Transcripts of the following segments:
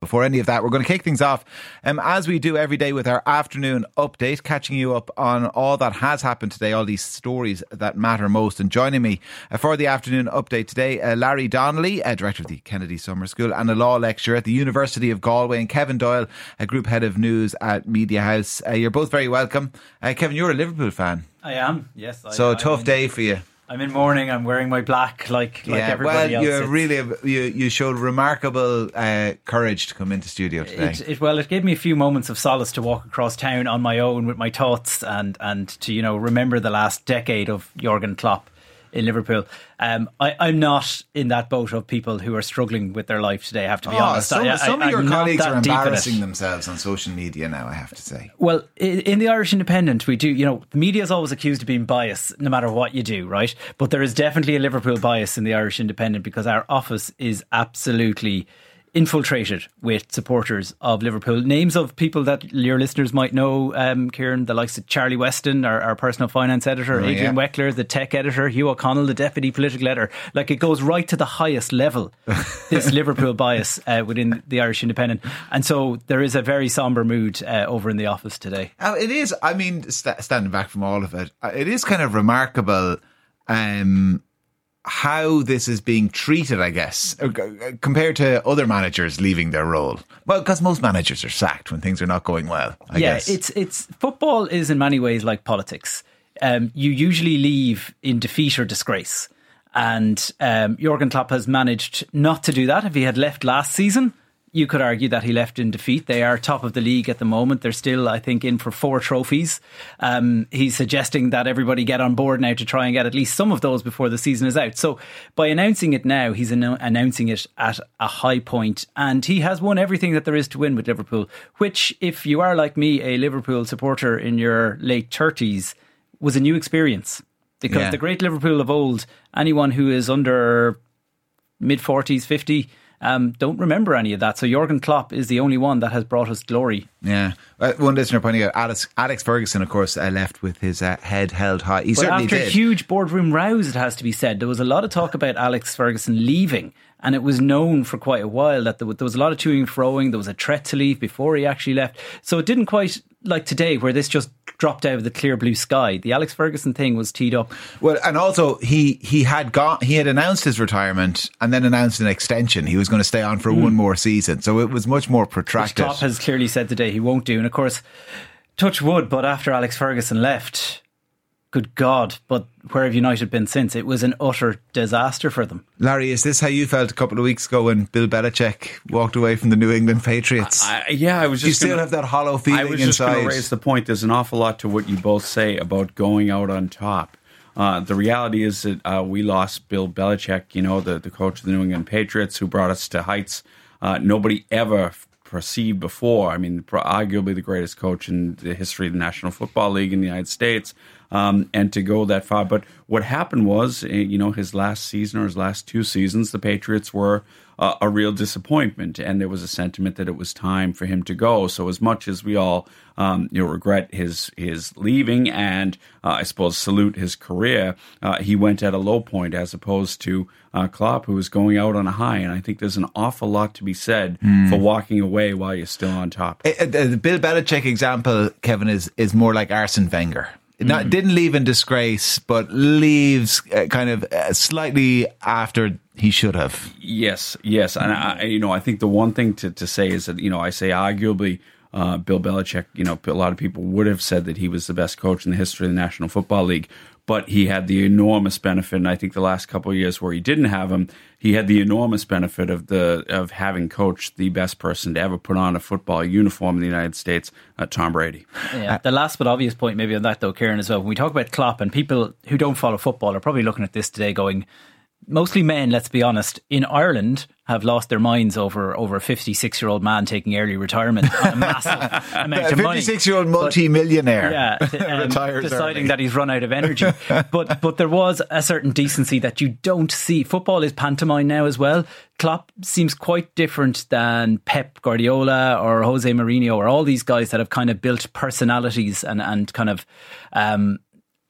Before any of that, we're going to kick things off um, as we do every day with our afternoon update, catching you up on all that has happened today, all these stories that matter most. And joining me uh, for the afternoon update today, uh, Larry Donnelly, uh, director of the Kennedy Summer School and a law lecturer at the University of Galway, and Kevin Doyle, a group head of news at Mediahuis. Uh, you're both very welcome. Uh, Kevin, you're a Liverpool fan, I am, yes. I, so tough in- day for you. I'm in mourning. I'm wearing my black, like like everybody well, else. you It's- really you you showed remarkable uh, courage to come into studio today. It, it, well, it gave me a few moments of solace to walk across town on my own with my thoughts and and to you know remember the last decade of Jurgen Klopp in Liverpool. Um, I, I'm not in that boat of people who are struggling with their life today. I have to be Oh, honest. some, I, some I, of your I'm colleagues are in embarrassing themselves on social media now. I have to say. Well, i- in the Irish Independent, we do, you know, the media is always accused of being biased no matter what you do, right? But there is definitely a Liverpool bias in the Irish Independent because our office is absolutely infiltrated with supporters of Liverpool. Names of people that your listeners might know, um, Kieran, the likes of Charlie Weston, our, our personal finance editor, Oh, Adrian yeah. Weckler, the tech editor, Hugh O'Connell, the deputy political editor. Like it goes right to the highest level, this Liverpool bias uh, within the Irish Independent. And so there is a very somber mood uh, over in the office today. Uh, it is. I mean, st- standing back from all of it, uh, it is kind of remarkable um, how this is being treated. I guess uh, compared to other managers leaving their role. Well, because most managers are sacked when things are not going well. I yeah, guess. it's it's football is in many ways like politics. Um, you usually leave in defeat or disgrace, and um, Jurgen Klopp has managed not to do that. If he had left last season, you could argue that he left in defeat. They are top of the league at the moment. They're still, I think, in for four trophies. Um, he's suggesting that everybody get on board now to try and get at least some of those before the season is out. So by announcing it now, he's anno- announcing it at a high point. point, and he has won everything that there is to win with Liverpool. Which, if you are like me, a Liverpool supporter in your late thirties, was a new experience because Yeah. the great Liverpool of old, anyone who is under mid 40s, 50, um, don't remember any of that. So Jurgen Klopp is the only one that has brought us glory. yeah. Uh, one listener pointing out Alex, Alex Ferguson, of course, uh, left with his uh, head held high. He But certainly after did. huge boardroom rows, it has to be said, there was a lot of talk about Alex Ferguson leaving. And it was known for quite a while that there was, there was a lot of toing and froing. There was a threat to leave before he actually left. So it didn't quite like today, where this just dropped out of the clear blue sky. The Alex Ferguson thing was teed up. Well, and also he he had got he had announced his retirement and then announced an extension. He was going to stay on for hmm. one more season, so it was much more which protracted. Klopp has clearly said today he won't do. And of course, touch wood, but after Alex Ferguson left, good God, but where have United been since? It was an utter disaster for them. Larry, is this how you felt a couple of weeks ago when Bill Belichick walked away from the New England Patriots? I, yeah, I was just. You still gonna- have that hollow feeling inside. I was just going inside? to raise the point. There's an awful lot to what you both say about going out on top. Uh, the reality is that uh, we lost Bill Belichick, you know, the, the coach of the New England Patriots, who brought us to heights uh, nobody ever perceived before. I mean, arguably the greatest coach in the history of the National Football League in the United States, um, and to go that far. But what happened was, uh, you know, his last season or his last two seasons, the Patriots were uh, a real disappointment, and there was a sentiment that it was time for him to go. So, as much as we all, um, you know, regret his his leaving, and uh, I suppose salute his career, uh, he went at a low point as opposed to uh, Klopp, who was going out on a high. And I think there's an awful lot to be said for walking away while you're still on top. Uh, uh, the Bill Belichick example, Kevin, is is more like Arsene Wenger. Not, didn't leave in disgrace, but leaves uh, kind of uh, slightly after he should have. Yes, yes, and I, you know, I think the one thing to, to say is that you know, I say arguably, uh, Bill Belichick. You know, a lot of people would have said that he was the best coach in the history of the National Football League, but he had the enormous benefit. And I think the last couple of years where he didn't have him, he had the enormous benefit of the of having coached the best person to ever put on a football uniform in the United States, uh, Tom Brady. Yeah. The last but obvious point, maybe on that though, Kieran, as well. When we talk about Klopp and people who don't follow football are probably looking at this today, going, mostly men, let's be honest, in Ireland have lost their minds over over a 56 year old man taking early retirement on a massive amount A of money. 56 year old multi-millionaire Yeah, th- um, deciding early. that he's run out of energy. but but there was a certain decency that you don't see. Football is pantomime now as well. Klopp seems quite different than Pep Guardiola or Jose Mourinho or all these guys that have kind of built personalities and and kind of um,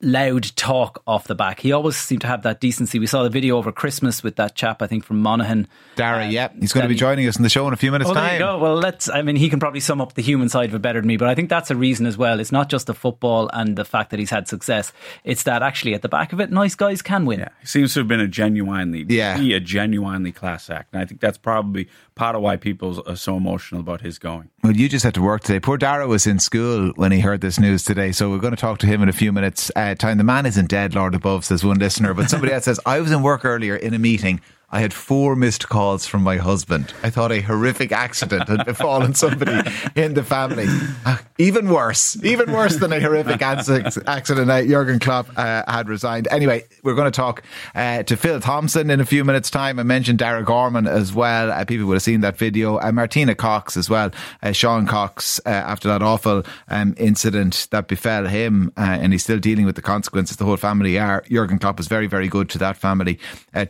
loud talk off the back. He always seemed to have that decency. We saw the video over Christmas with that chap, I think, from Monaghan. Dara, uh, yeah, he's going to be joining us in the show in a few minutes' oh, time. Well, let's. I mean, he can probably sum up the human side of it better than me, but I think that's a reason as well. It's not just the football and the fact that he's had success. It's that actually at the back of it, nice guys can win. Yeah, he seems to have been a genuinely, yeah, be a genuinely class act, and I think that's probably part of why people are so emotional about his going. Well, you just had to work today. Poor Dara was in school when he heard this news today, so we're going to talk to him in a few minutes. Uh, time the man isn't dead, Lord above, says one listener. But somebody else says, I was in work earlier in a meeting I had four missed calls from my husband. I thought a horrific accident had befallen somebody in the family. Uh, even worse, even worse than a horrific accident. Uh, Jurgen Klopp uh, had resigned. Anyway, we're going to talk uh, to Phil Thompson in a few minutes' time. I mentioned Darragh Gorman as well. Uh, people would have seen that video. Uh, Martina Cox as well. Sean Cox after that awful um, incident that befell him, and he's still dealing with the consequences. The whole family are. Jurgen Klopp is very, very good to that family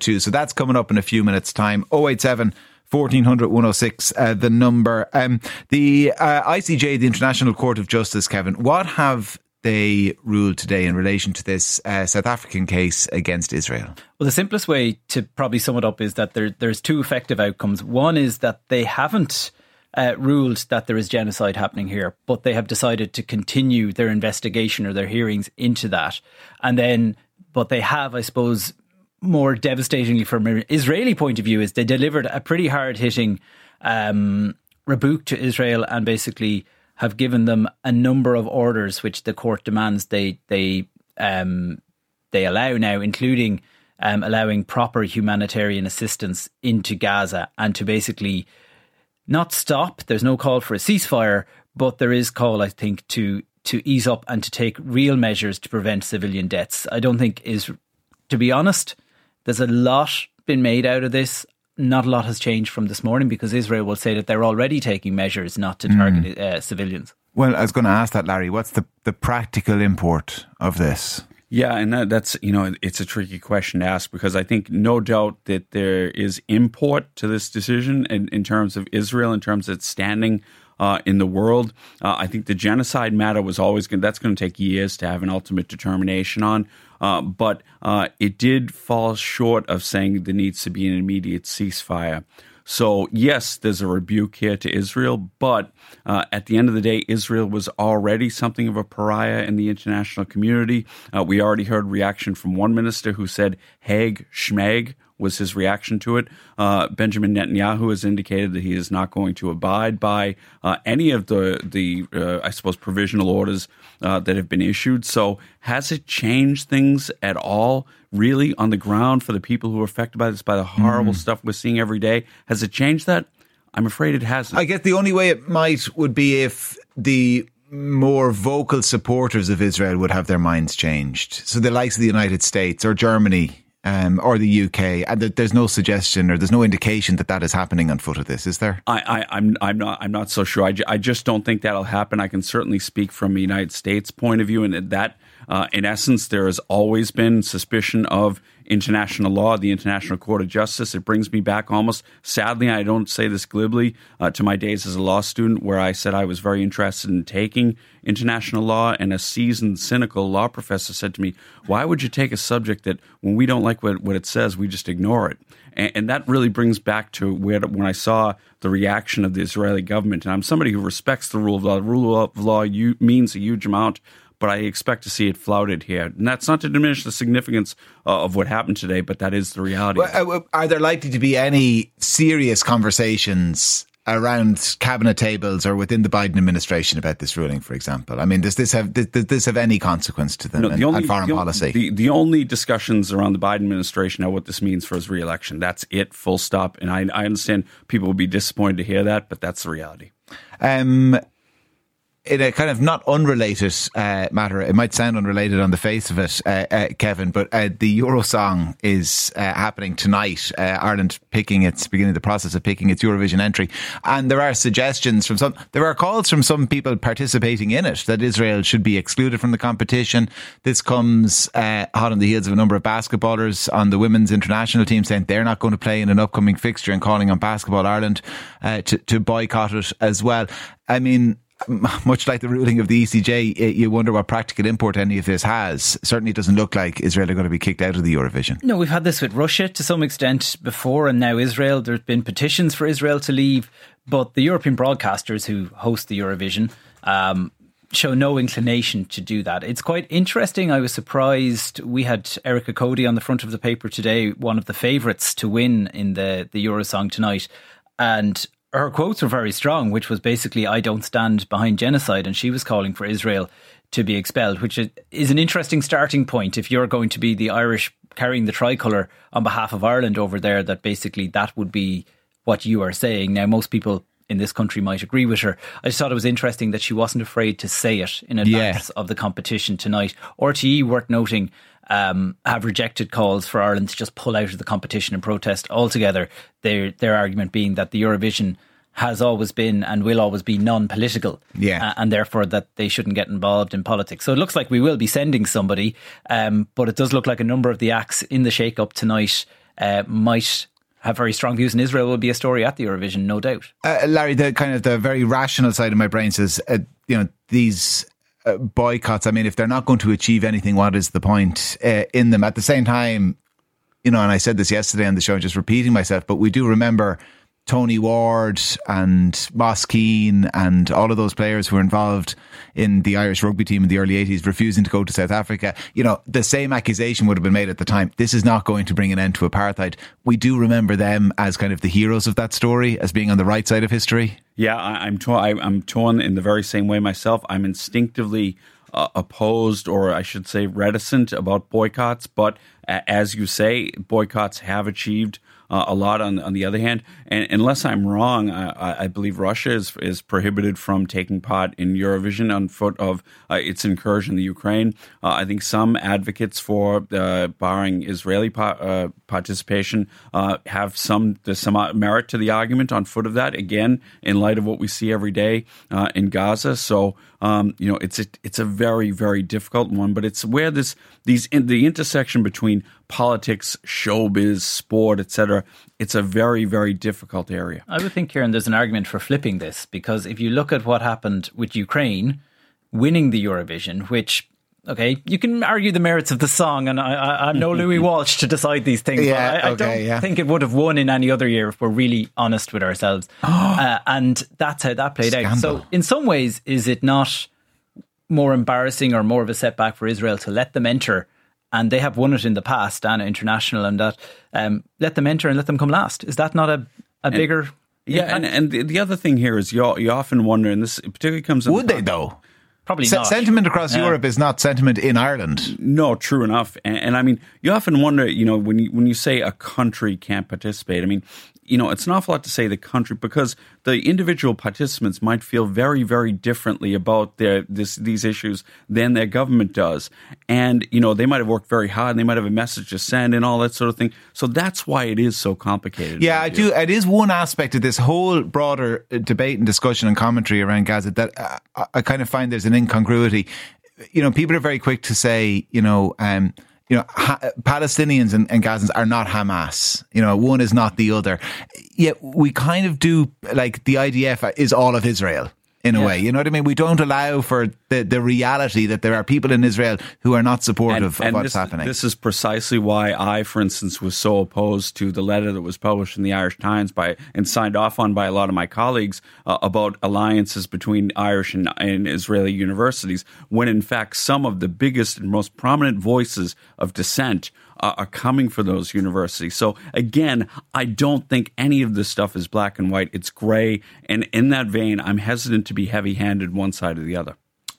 too. So that's coming up up in a few minutes' time. 087 1400 106, uh, the number. Um, the uh, ICJ, the International Court of Justice, Kevin, what have they ruled today in relation to this uh, South African case against Israel? Well, the simplest way to probably sum it up is that there, there's two effective outcomes. One is that they haven't uh, ruled that there is genocide happening here, but they have decided to continue their investigation or their hearings into that. And then, but they have, I suppose, more devastatingly from an Israeli point of view is they delivered a pretty hard hitting um, rebuke to Israel and basically have given them a number of orders which the court demands they they um, they allow now, including um, allowing proper humanitarian assistance into Gaza and to basically not stop. There's no call for a ceasefire, but there is call, I think, to to ease up and to take real measures to prevent civilian deaths. I don't think is, to be honest, there's a lot been made out of this. Not a lot has changed from this morning because Israel will say that they're already taking measures not to target mm. uh, civilians. Well, I was going to ask that, Larry. What's the, the practical import of this? Yeah, and that, that's you know it's a tricky question to ask because I think no doubt that there is import to this decision in, in terms of Israel, in terms of its standing uh, in the world. Uh, I think the genocide matter was always going. That's going to take years to have an ultimate determination on. Uh, but uh, it did fall short of saying there needs to be an immediate ceasefire. So, yes, there's a rebuke here to Israel, but uh, at the end of the day, Israel was already something of a pariah in the international community. Uh, we already heard reaction from one minister who said, Hague, Schmeg, was his reaction to it. Uh, Benjamin Netanyahu has indicated that he is not going to abide by uh, any of the the uh, I suppose provisional orders uh, that have been issued. So has it changed things at all? Really, on the ground for the people who are affected by this, by the horrible mm. stuff we're seeing every day, has it changed that? I'm afraid it hasn't. I guess the only way it might would be if the more vocal supporters of Israel would have their minds changed. So the likes of the United States or Germany um, or the UK, and there's no suggestion or there's no indication that that is happening on foot of this, is there? I, am I'm, I'm not I'm not so sure. I, I just don't think that'll happen. I can certainly speak from a United States point of view, and that uh, in essence, there has always been suspicion of international law, the International Court of Justice. It brings me back almost, sadly, I don't say this glibly, uh, to my days as a law student where I said I was very interested in taking international law, and a seasoned, cynical law professor said to me, Why would you take a subject that when we don't like what, what it says, we just ignore it? And, that really brings back to where when I saw the reaction of the Israeli government, and I'm somebody who respects the rule of law. The rule of law means a huge amount but I expect to see it flouted here. And that's not to diminish the significance uh, of what happened today, but that is the reality. Well, uh, are there likely to be any serious conversations around cabinet tables or within the Biden administration about this ruling, for example? I mean, does this have does this have any consequence to them no, and, only, and, foreign the, policy? The, the only discussions around the Biden administration are what this means for his reelection. That's it, full stop. And I, I understand people will be disappointed to hear that, but that's the reality. Um, in a kind of not unrelated uh, matter, it might sound unrelated on the face of it, uh, uh, Kevin, but uh, the Euro song is uh, happening tonight. Uh, Ireland picking its beginning the process of picking its Eurovision entry, and there are suggestions from some. There are calls from some people participating in it that Israel should be excluded from the competition. This comes hot on the heels of a number of basketballers on the women's international team saying they're not going to play in an upcoming fixture and calling on Basketball Ireland to, to boycott it as well. I mean much like the ruling of the ECJ, you wonder what practical import any of this has. Certainly it doesn't look like Israel are going to be kicked out of the Eurovision. No, we've had this with Russia to some extent before, and now Israel. There's been petitions for Israel to leave, but the European broadcasters who host the Eurovision um, show no inclination to do that. It's quite interesting. I was surprised. We had Erica Cody on the front of the paper today, one of the favourites to win in the, the Eurosong tonight. And her quotes were very strong, which was basically, I don't stand behind genocide. And she was calling for Israel to be expelled, which is an interesting starting point if you're going to be the Irish carrying the tricolour on behalf of Ireland over there, that basically that would be what you are saying. Now, most people in this country might agree with her. I just thought it was interesting that she wasn't afraid to say it in advance yeah. of the competition tonight. RTE, worth noting, um, have rejected calls for Ireland to just pull out of the competition and protest altogether. Their their argument being that the Eurovision has always been and will always be non-political, yeah, uh, and therefore that they shouldn't get involved in politics. So it looks like we will be sending somebody, um, but it does look like a number of the acts in the shake-up tonight uh, might have very strong views in Israel will be a story at the Eurovision, no doubt. Uh, Larry, the kind of the very rational side of my brain says, uh, you know, these boycotts. I mean, if they're not going to achieve anything, what is the point uh, in them? At the same time, you know, and I said this yesterday on the show, just repeating myself, but we do remember Tony Ward and Moss Keane and all of those players who were involved in the Irish rugby team in the early 80s refusing to go to South Africa. You know, the same accusation would have been made at the time. This is not going to bring an end to apartheid. We do remember them as kind of the heroes of that story, as being on the right side of history. Yeah, I, am torn. I'm torn in the very same way myself. I'm instinctively uh, opposed, or I should say, reticent about boycotts. But uh, as you say, boycotts have achieved uh, a lot on on the other hand. And unless I'm wrong, I, I, believe Russia is is prohibited from taking part in Eurovision on foot of uh, its incursion in the Ukraine. Uh, I think some advocates for uh, barring Israeli uh, participation uh, have some some merit to the argument on foot of that. Again, in light of what we see every day in Gaza, so um, you know it's a, it's a very very difficult one, but it's where this these in the intersection between politics, showbiz, sport, etc. It's a very, very difficult area. I would think, Kieran, there's an argument for flipping this because if you look at what happened with Ukraine winning the Eurovision, which okay, you can argue the merits of the song, and I, am no Louis Walsh to decide these things. Yeah, I, I okay, don't yeah. think it would have won in any other year if we're really honest with ourselves. uh, and that's how that played Scandal. out. So, in some ways, is it not more embarrassing or more of a setback for Israel to let them enter? and they have won it in the past, Dana International, and that um, let them enter and let them come last. Is that not a, a bigger? And, yeah, and, and the other thing here is you you often wonder, and this particularly comes. Would they though? Probably not. Sentiment across yeah. Europe is not sentiment in Ireland. No, true enough. And, and, I mean, you often wonder, you know, when you when you say a country can't participate. I mean, you know, it's an awful lot to say the country because the individual participants might feel very, very differently about their this these issues than their government does, and you know they might have worked very hard and they might have a message to send and all that sort of thing. So that's why it is so complicated. Yeah, I do. It is one aspect of this whole broader uh, debate and discussion and commentary around Gaza that uh, I kind of find there's an incongruity. You know, people are very quick to say, you know. Um, you know, ha- Palestinians and, and Gazans are not Hamas. You know, one is not the other. Yet we kind of do like the IDF is all of Israel in a way. You know what I mean? We don't allow for the, the reality that there are people in Israel who are not supportive and, and of what's this, happening. This is precisely why I, for instance, was so opposed to the letter that was published in the Irish Times by and signed off on by a lot of my colleagues uh, about alliances between Irish and, and Israeli universities, when in fact some of the biggest and most prominent voices of dissent uh, are coming for those universities. So again, I don't think any of this stuff is black and white. It's gray. And in that vein, I'm hesitant to be heavy handed one side or the other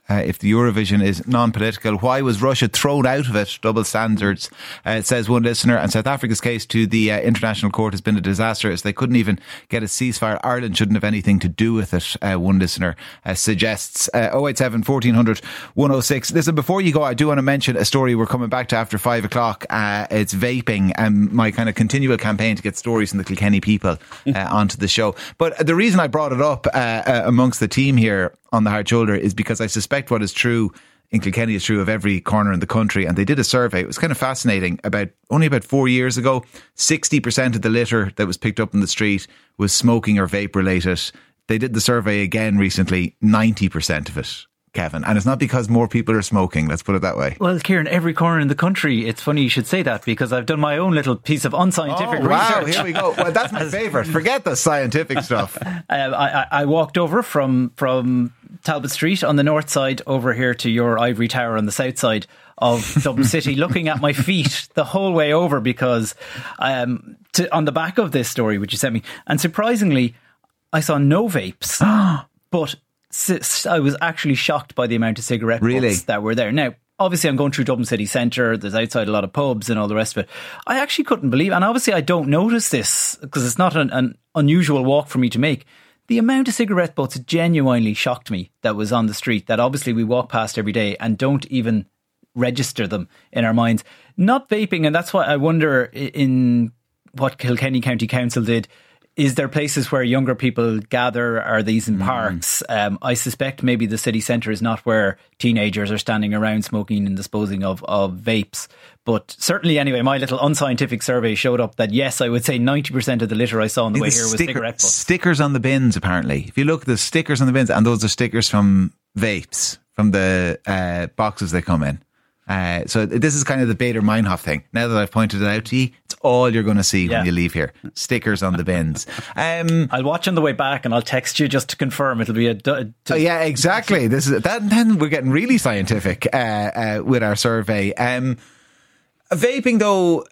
uh, if the Eurovision is non-political. Why was Russia thrown out of it? Double standards, uh, says one listener. And South Africa's case to the uh, International Court has been a disaster as they couldn't even get a ceasefire. Ireland shouldn't have anything to do with it, uh, one listener uh, suggests. Uh, 087 1400 106. Listen, before you go, I do want to mention a story we're coming back to after five o'clock. Uh, it's vaping and my kind of continual campaign to get stories from the Kilkenny people onto the show. But the reason I brought it up amongst the team here on the hard shoulder is because I suspect what is true in Kilkenny is true of every corner in the country. And they did a survey. It was kind of fascinating. About only about four years ago, 60% of the litter that was picked up in the street was smoking or vape related. they did the survey again recently. Ninety percent of it Kevin. And it's not because more people are smoking, let's put it that way. Well, Kieran, every corner in the country, it's funny you should say that because I've done my own little piece of unscientific oh, wow, research. here we go. Well, that's my favourite. Forget the scientific stuff. Uh, I, I, walked over from, from Talbot Street on the north side over here to your ivory tower on the south side of Dublin City, looking at my feet the whole way over because um, to, on the back of this story, which you sent me, and surprisingly, I saw no vapes, but I was actually shocked by the amount of cigarette really? butts that were there. Now, obviously, I'm going through Dublin city centre. There's outside a lot of pubs and all the rest of it. I actually couldn't believe, and obviously, I don't notice this because it's not an, an unusual walk for me to make. The amount of cigarette butts genuinely shocked me that was on the street. That obviously we walk past every day and don't even register them in our minds. Not vaping, and that's why I wonder in what Kilkenny County Council did is there places where younger people gather? Are these in mm. parks? Um, I suspect maybe the city centre is not where teenagers are standing around smoking and disposing of, of vapes. But certainly, anyway, my little unscientific survey showed up that yes, I would say 90% of the litter I saw on the, the way here was sticker, cigarette butts. Stickers on the bins, apparently. If you look, the stickers on the bins, and those are stickers from vapes, from the uh, boxes they come in. Uh, so this is kind of the Baader Meinhof thing. Now that I've pointed it out to you, it's all you're going to see yeah. when you leave here. Stickers on the bins. Um, I'll watch on the way back and I'll text you just to confirm. It'll be a. oh, yeah, exactly. This is that. Then we're getting really scientific uh, uh, with our survey. Um, vaping, though,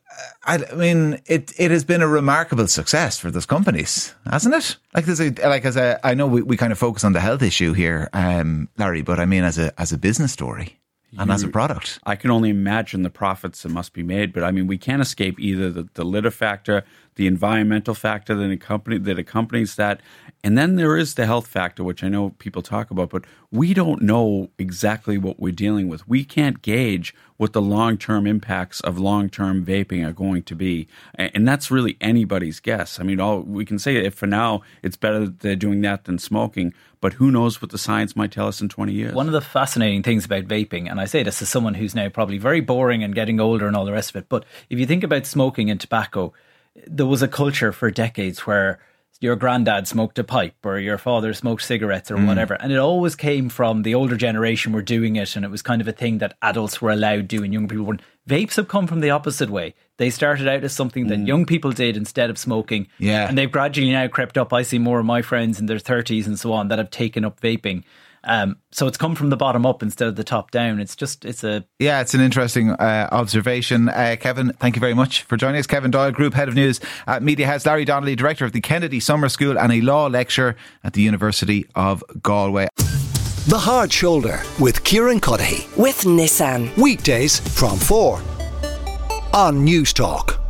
I, mean, it it has been a remarkable success for those companies, hasn't it? Like there's a like as a I know we, we kind of focus on the health issue here, um, Larry, but I mean as a as a business story and as a product. I can only imagine the profits that must be made, but I mean, we can't escape either the, the litter factor, the environmental factor that, accompany, that accompanies that, and then there is the health factor, which I know people talk about, but we don't know exactly what we're dealing with. We can't gauge what the long term impacts of long term vaping are going to be. And that's really anybody's guess. I mean, all we can say if for now it's better that they're doing that than smoking, but who knows what the science might tell us in 20 years. One of the fascinating things about vaping, and I say this as someone who's now probably very boring and getting older and all the rest of it, but if you think about smoking and tobacco, there was a culture for decades where your granddad smoked a pipe or your father smoked cigarettes or mm. whatever. And it always came from the older generation were doing it and it was kind of a thing that adults were allowed doing, young people weren't. Vapes have come from the opposite way. They started out as something that mm. young people did instead of smoking. Yeah. And they've gradually now crept up. I see more of my friends in their 30s and so on that have taken up vaping. Um, so it's come from the bottom up instead of the top down. It's just it's a yeah, it's an interesting uh, observation. Uh, Kevin, thank you very much for joining us. Kevin Doyle, Group Head of News at Mediahuis. Larry Donnelly, Director of the Kennedy Summer School and a law lecturer at the University of Galway. The Hard Shoulder with Kieran Cuddihy with Nissan weekdays from four on Newstalk.